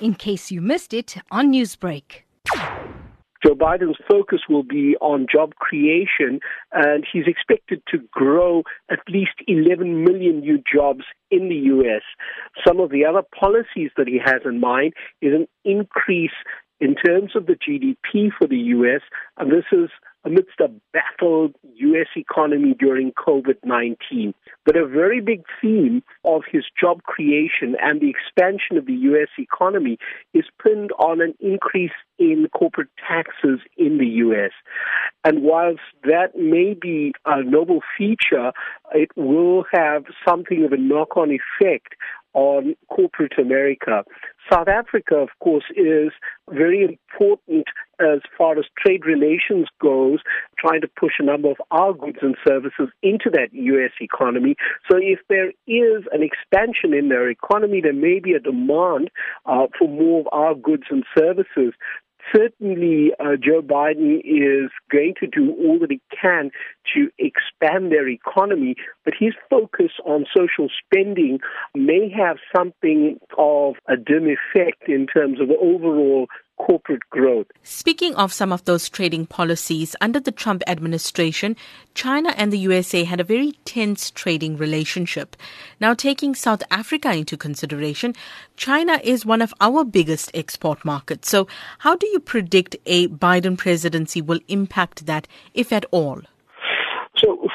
in case you missed it on Newsbreak. Joe Biden's focus will be on job creation, and he's expected to grow at least 11 million new jobs in the U.S. Some of the other policies that he has in mind is an increase in terms of the GDP for the U.S., and this is amidst a baffled U.S. economy during COVID 19. But a very big theme of his job creation and the expansion of the U.S. economy is pinned on an increase in corporate taxes in the U.S. And whilst that may be a noble feature, it will have something of a knock on effect on corporate America. South Africa, of course, is very important as far as trade relations goes, trying to push a number of our goods and services into that U.S. economy. So if there is an expansion in their economy, there may be a demand uh, for more of our goods and services certainly uh, Joe Biden is going to do all that he can to expand their economy, but his focus on social spending may have something of a dim effect in terms of overall corporate growth. Speaking of some of those trading policies, under the Trump administration, China and the USA had a very tense trading relationship. Now, taking South Africa into consideration, China is one of our biggest export markets. So, how do you predict a Biden presidency will impact that, if at all?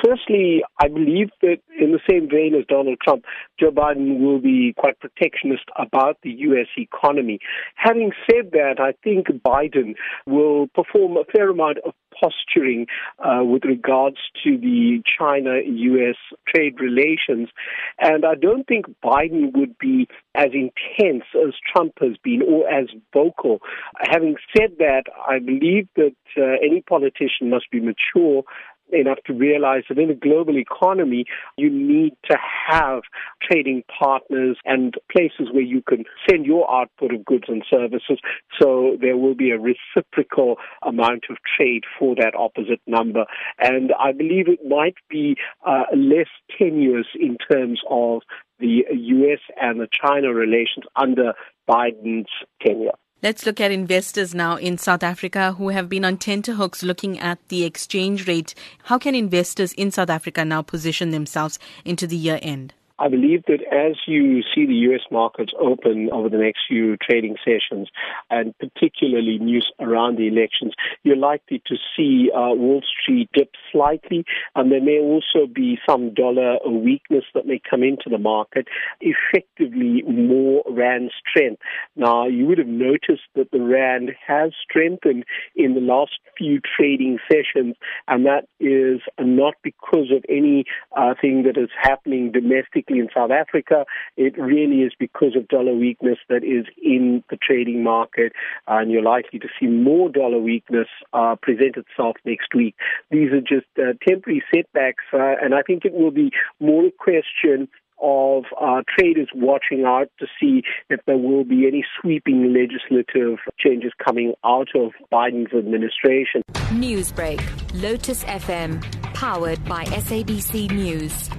Firstly, I believe that in the same vein as Donald Trump, Joe Biden will be quite protectionist about the U.S. economy. Having said that, I think Biden will perform a fair amount of posturing uh, with regards to the China U.S. trade relations. And I don't think Biden would be as intense as Trump has been or as vocal. Having said that, I believe that uh, any politician must be mature enough to realize that in a global economy, you need to have trading partners and places where you can send your output of goods and services. So there will be a reciprocal amount of trade for that opposite number. And I believe it might be uh, less tenuous in terms of the U.S. and the China relations under Biden's tenure. Let's look at investors now in South Africa who have been on tenterhooks looking at the exchange rate. How can investors in South Africa now position themselves into the year end? I believe that as you see the U.S. markets open over the next few trading sessions, and particularly news around the elections, you're likely to see uh, Wall Street dip slightly, and there may also be some dollar weakness that may come into the market, effectively more Rand strength. Now, you would have noticed that the Rand has strengthened in the last few trading sessions, and that is not because of anything uh, that is happening domestically in South Africa, it really is because of dollar weakness that is in the trading market, and you're likely to see more dollar weakness uh, present itself next week. These are just uh, temporary setbacks, uh, and I think it will be more a question of uh, traders watching out to see if there will be any sweeping legislative changes coming out of Biden's administration. Newsbreak, Lotus FM, powered by SABC News.